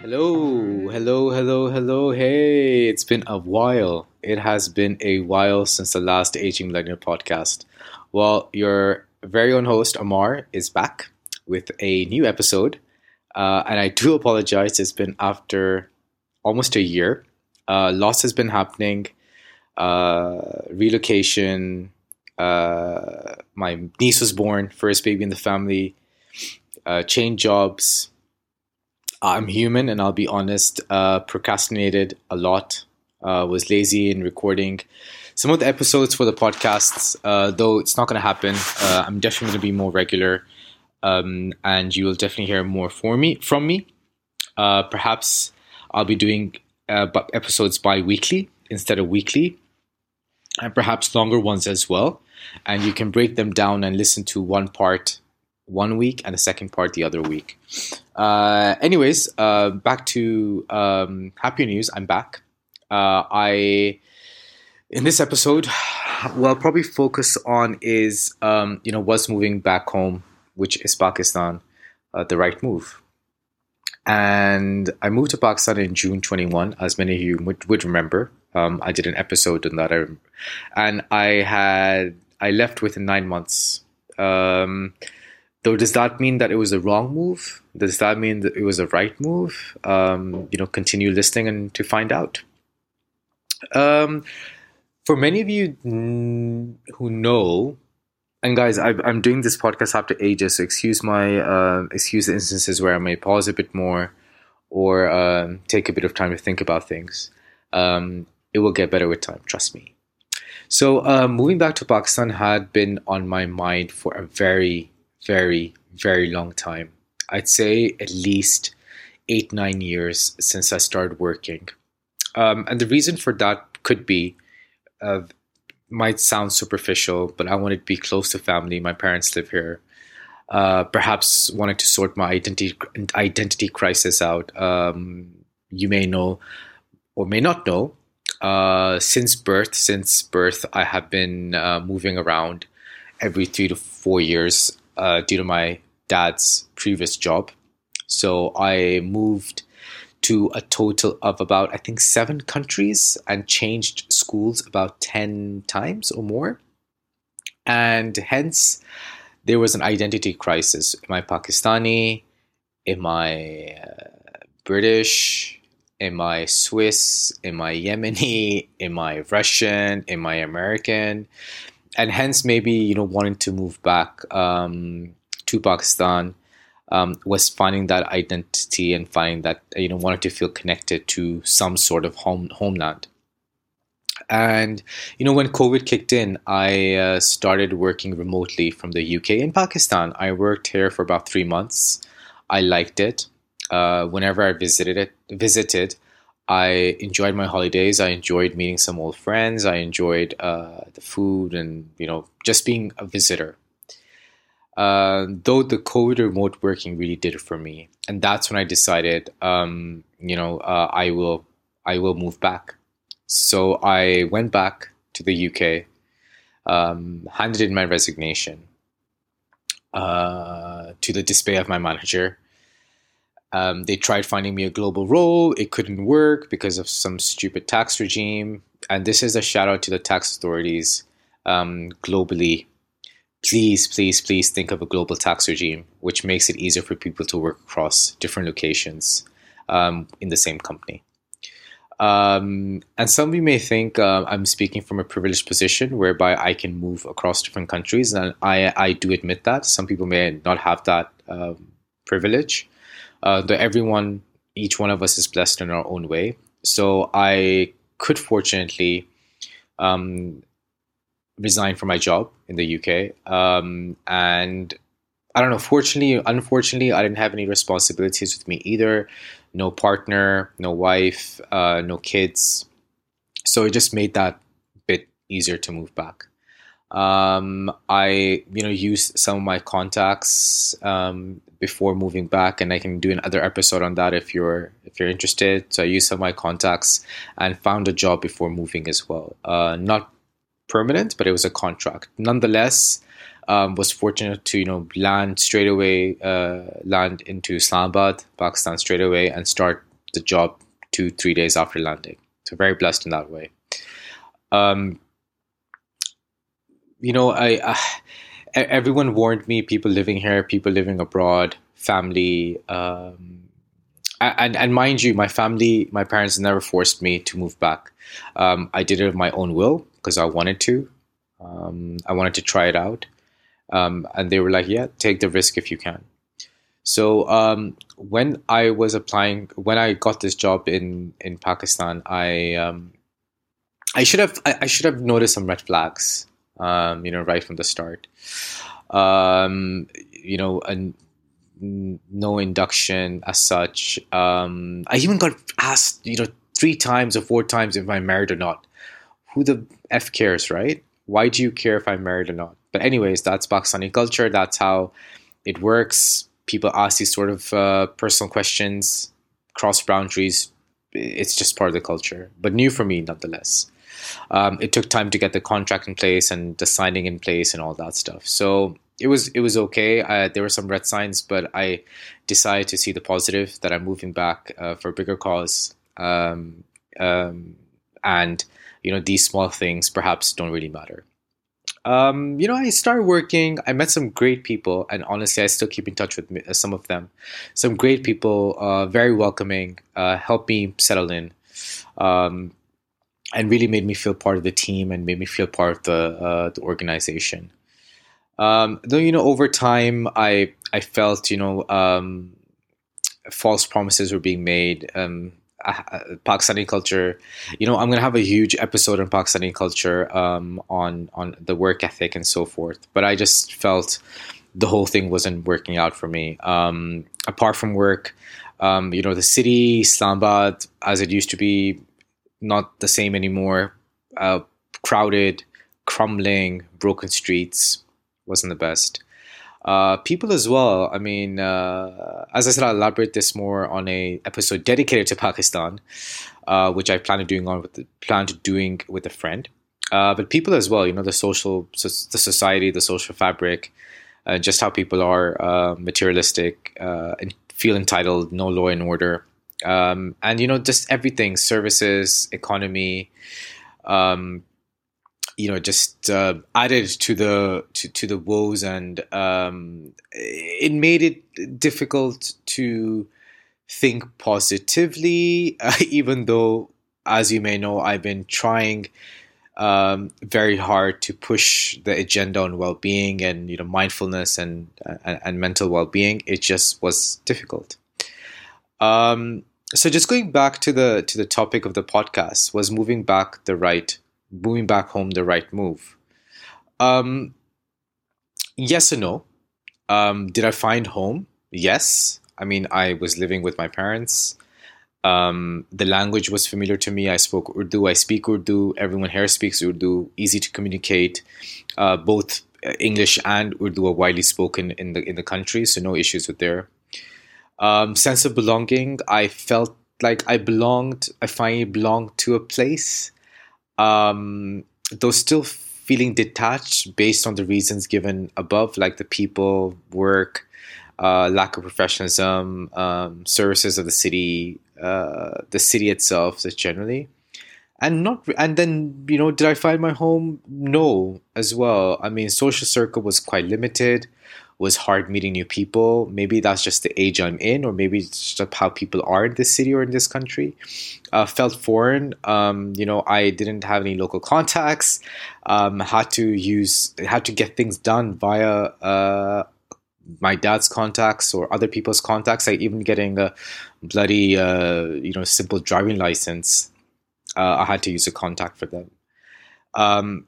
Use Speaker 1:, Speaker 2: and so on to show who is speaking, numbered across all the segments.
Speaker 1: Hello, hello, hello, hello. Hey, it's been a while. It has been a while since the last Aging Millennial podcast. Well, your very own host, Amar, is back with a new episode. Uh, and I do apologize. It's been after almost a year. Uh, lots has been happening. Uh, relocation. Uh, my niece was born, first baby in the family. Uh, change jobs. I'm human, and I'll be honest. Uh, procrastinated a lot. Uh, was lazy in recording some of the episodes for the podcasts. Uh, though it's not going to happen. Uh, I'm definitely going to be more regular, um, and you will definitely hear more for me from me. Uh, perhaps I'll be doing episodes bi-weekly instead of weekly, and perhaps longer ones as well. And you can break them down and listen to one part one week and the second part the other week. Uh, anyways, uh, back to um, happy news. I'm back. Uh, I in this episode, what I'll probably focus on is um, you know was moving back home, which is Pakistan, uh, the right move. And I moved to Pakistan in June 21, as many of you would, would remember. Um, I did an episode on that, I, and I had I left within nine months. Um, though, does that mean that it was a wrong move? Does that mean that it was a right move? Um, you know, continue listening and to find out. Um, for many of you who know, and guys, I, I'm doing this podcast after ages, so excuse my uh, excuse the instances where I may pause a bit more or um, take a bit of time to think about things. Um, it will get better with time, trust me. So, uh, moving back to Pakistan had been on my mind for a very, very, very long time. I'd say at least eight, nine years since I started working. Um, and the reason for that could be, uh, might sound superficial, but I wanted to be close to family. My parents live here. Uh, perhaps wanting to sort my identity identity crisis out. Um, you may know or may not know. Uh, since birth, since birth, I have been uh, moving around every three to four years uh, due to my dad's previous job. So I moved to a total of about, I think, seven countries and changed schools about 10 times or more. And hence, there was an identity crisis. Am I Pakistani? Am I uh, British? Am I Swiss? Am I Yemeni? Am I Russian? Am I American? And hence, maybe, you know, wanting to move back um, to Pakistan um, was finding that identity and finding that you know wanting to feel connected to some sort of home homeland. And you know when COVID kicked in, I uh, started working remotely from the UK in Pakistan. I worked here for about three months. I liked it. Uh, whenever I visited it, visited, I enjoyed my holidays. I enjoyed meeting some old friends. I enjoyed uh, the food and you know just being a visitor. Uh, though the COVID remote working really did it for me, and that's when I decided, um, you know, uh, I will, I will move back. So I went back to the UK, um, handed in my resignation, uh, to the dismay of my manager. Um, they tried finding me a global role. It couldn't work because of some stupid tax regime. And this is a shout out to the tax authorities um, globally please, please, please think of a global tax regime which makes it easier for people to work across different locations um, in the same company. Um, and some of you may think uh, I'm speaking from a privileged position whereby I can move across different countries, and I, I do admit that. Some people may not have that um, privilege, uh, everyone, each one of us is blessed in our own way. So I could fortunately um, resign from my job in the UK. Um, and I don't know, fortunately, unfortunately, I didn't have any responsibilities with me either. No partner, no wife, uh, no kids. So it just made that bit easier to move back. Um, I, you know, used some of my contacts um, before moving back, and I can do another episode on that if you're if you're interested. So I used some of my contacts and found a job before moving as well. Uh, not permanent, but it was a contract. Nonetheless, Um, was fortunate to you know land straight away, uh, land into Islamabad, Pakistan straight away, and start the job two three days after landing. So very blessed in that way. Um, you know, I, I everyone warned me. People living here, people living abroad, family. Um, and and mind you, my family, my parents never forced me to move back. Um, I did it of my own will because I wanted to. Um, I wanted to try it out, um, and they were like, "Yeah, take the risk if you can." So um, when I was applying, when I got this job in in Pakistan, I um, I should have I, I, should have noticed some red flags, um, you know, right from the start. Um, you know, and no induction as such. Um, I even got asked, you know, three times or four times if I'm married or not. Who the f cares, right? Why do you care if I'm married or not? But anyways, that's Pakistani culture. That's how it works. People ask these sort of uh, personal questions, cross boundaries. It's just part of the culture, but new for me nonetheless. Um, it took time to get the contract in place and the signing in place and all that stuff. So it was it was okay. There were some red signs, but I decided to see the positive that I'm moving back uh, for a bigger cause. Um, um, and you know these small things perhaps don't really matter. Um, you know, I started working. I met some great people, and honestly, I still keep in touch with uh, some of them. Some great people, uh, very welcoming, uh, helped me settle in, um, and really made me feel part of the team and made me feel part of the uh, the organization. Um, though you know, over time, I I felt you know um, false promises were being made. Um, Pakistani culture, you know, I'm gonna have a huge episode on Pakistani culture um, on on the work ethic and so forth. But I just felt the whole thing wasn't working out for me. Um, apart from work, um, you know, the city, Islamabad, as it used to be, not the same anymore. Uh, crowded, crumbling, broken streets, wasn't the best. Uh, people as well. I mean, uh, as I said, I'll elaborate this more on a episode dedicated to Pakistan, uh, which I plan to doing on with the, plan to doing with a friend. Uh, but people as well. You know, the social, the society, the social fabric, uh, just how people are uh, materialistic, and feel entitled, no law and order, um, and you know, just everything, services, economy. Um, you know just uh, added to the to, to the woes and um, it made it difficult to think positively uh, even though as you may know i've been trying um, very hard to push the agenda on well-being and you know mindfulness and and, and mental well-being it just was difficult um, so just going back to the to the topic of the podcast was moving back the right moving back home the right move? Um, yes or no. Um, did I find home? Yes. I mean, I was living with my parents. Um, the language was familiar to me. I spoke Urdu. I speak Urdu. Everyone here speaks Urdu. Easy to communicate. Uh, both English and Urdu are widely spoken in the in the country, so no issues with there. Um, sense of belonging. I felt like I belonged. I finally belonged to a place um, though still feeling detached based on the reasons given above, like the people, work, uh, lack of professionalism, um, services of the city, uh, the city itself, just generally. And not, and then you know, did I find my home? No, as well. I mean, social circle was quite limited was hard meeting new people. Maybe that's just the age I'm in, or maybe it's just how people are in this city or in this country. Uh, felt foreign. Um, you know, I didn't have any local contacts. Um, had to use, had to get things done via uh, my dad's contacts or other people's contacts. Like even getting a bloody, uh, you know, simple driving license, uh, I had to use a contact for them. Um,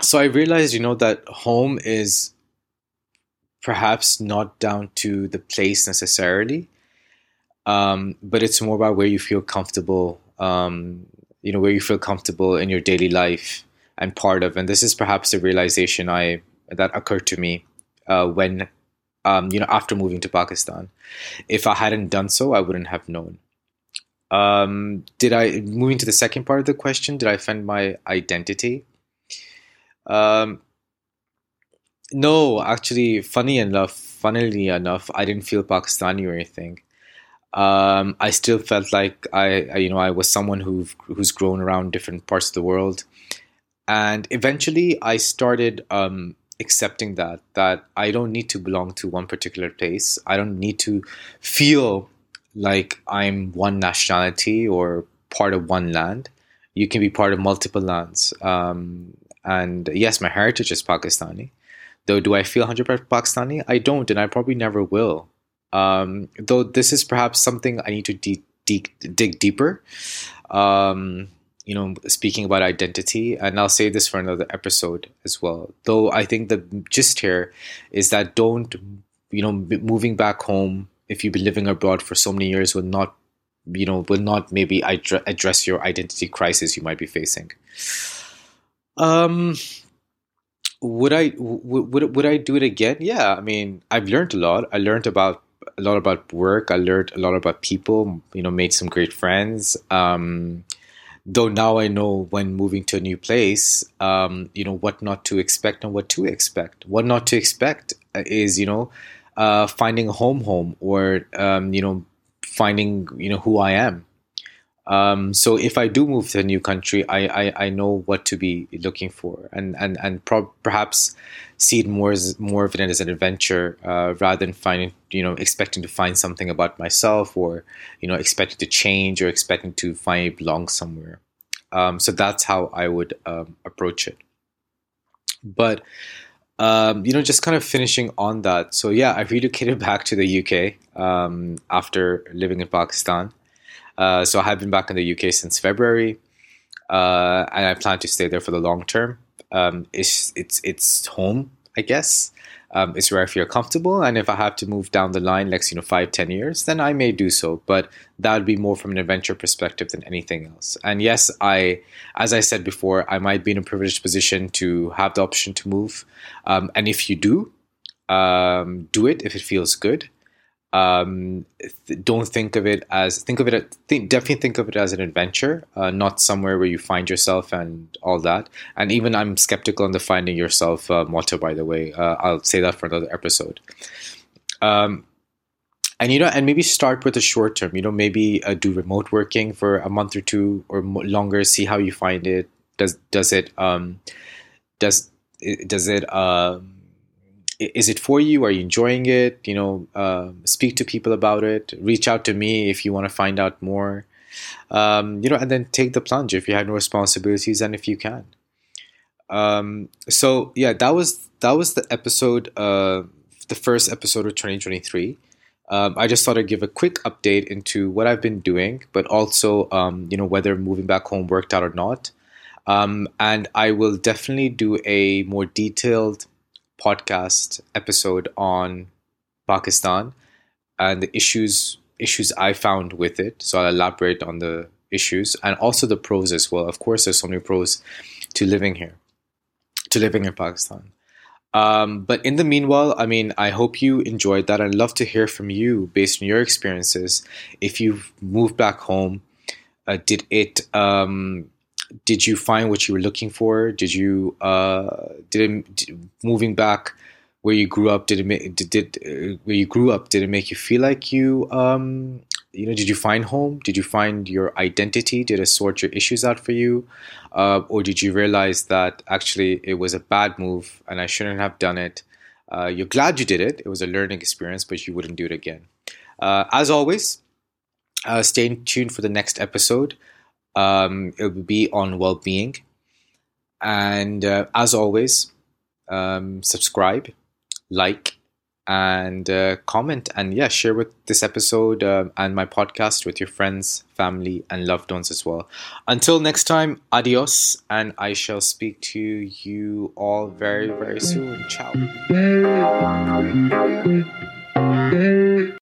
Speaker 1: so I realized, you know, that home is perhaps not down to the place necessarily, um, but it's more about where you feel comfortable. Um, you know, where you feel comfortable in your daily life and part of. And this is perhaps a realization I that occurred to me uh, when, um, you know, after moving to Pakistan. If I hadn't done so, I wouldn't have known. Um, did I moving to the second part of the question? Did I find my identity? Um, no, actually, funny enough, funnily enough, I didn't feel Pakistani or anything. Um, I still felt like I, I, you know, I was someone who who's grown around different parts of the world, and eventually I started um, accepting that that I don't need to belong to one particular place. I don't need to feel like I'm one nationality or part of one land. You can be part of multiple lands. Um, and yes, my heritage is Pakistani. Though, do I feel 100% Pakistani? I don't, and I probably never will. Um, though this is perhaps something I need to de- de- dig deeper. Um, you know, speaking about identity, and I'll say this for another episode as well. Though I think the gist here is that don't, you know, moving back home if you've been living abroad for so many years will not, you know, will not maybe address your identity crisis you might be facing. Um, would I would would I do it again? Yeah, I mean, I've learned a lot. I learned about a lot about work. I learned a lot about people. You know, made some great friends. Um, though now I know when moving to a new place, um, you know what not to expect and what to expect. What not to expect is you know uh, finding a home, home, or um, you know finding you know who I am. Um, so if I do move to a new country, I, I, I know what to be looking for, and and and pro- perhaps see it more as more of it as an adventure uh, rather than finding you know expecting to find something about myself or you know expecting to change or expecting to find belong somewhere. Um, so that's how I would um, approach it. But um, you know, just kind of finishing on that. So yeah, I relocated back to the UK um, after living in Pakistan. Uh, so I have been back in the UK since February, uh, and I plan to stay there for the long term. Um, it's it's it's home, I guess. Um, it's where I feel comfortable, and if I have to move down the line, like you know, five ten years, then I may do so. But that would be more from an adventure perspective than anything else. And yes, I, as I said before, I might be in a privileged position to have the option to move. Um, and if you do, um, do it if it feels good um, th- don't think of it as think of it think, definitely think of it as an adventure uh, not somewhere where you find yourself and all that. And even i'm skeptical on the finding yourself uh, motto by the way. Uh, i'll say that for another episode. Um, and you know and maybe start with the short term you know maybe uh, do remote working for a month or two or longer see how you find it. Does does it um, does does it um, is it for you? Are you enjoying it? You know, uh, speak to people about it. Reach out to me if you want to find out more. Um, you know, and then take the plunge if you have no responsibilities and if you can. Um, so yeah, that was that was the episode, uh, the first episode of 2023. Um, I just thought I'd give a quick update into what I've been doing, but also, um, you know, whether moving back home worked out or not. Um, and I will definitely do a more detailed podcast episode on Pakistan and the issues issues I found with it. So I'll elaborate on the issues and also the pros as well. Of course, there's so many pros to living here, to living in Pakistan. Um, but in the meanwhile, I mean, I hope you enjoyed that. I'd love to hear from you based on your experiences. If you've moved back home, uh, did it um, did you find what you were looking for? Did you uh, did, it, did moving back where you grew up? Did it make, did, did uh, where you grew up? Did it make you feel like you um, you know? Did you find home? Did you find your identity? Did it sort your issues out for you, uh, or did you realize that actually it was a bad move and I shouldn't have done it? Uh, you're glad you did it. It was a learning experience, but you wouldn't do it again. Uh, as always, uh, stay tuned for the next episode. Um, it will be on well being. And uh, as always, um, subscribe, like, and uh, comment. And yeah, share with this episode uh, and my podcast with your friends, family, and loved ones as well. Until next time, adios. And I shall speak to you all very, very soon. Ciao.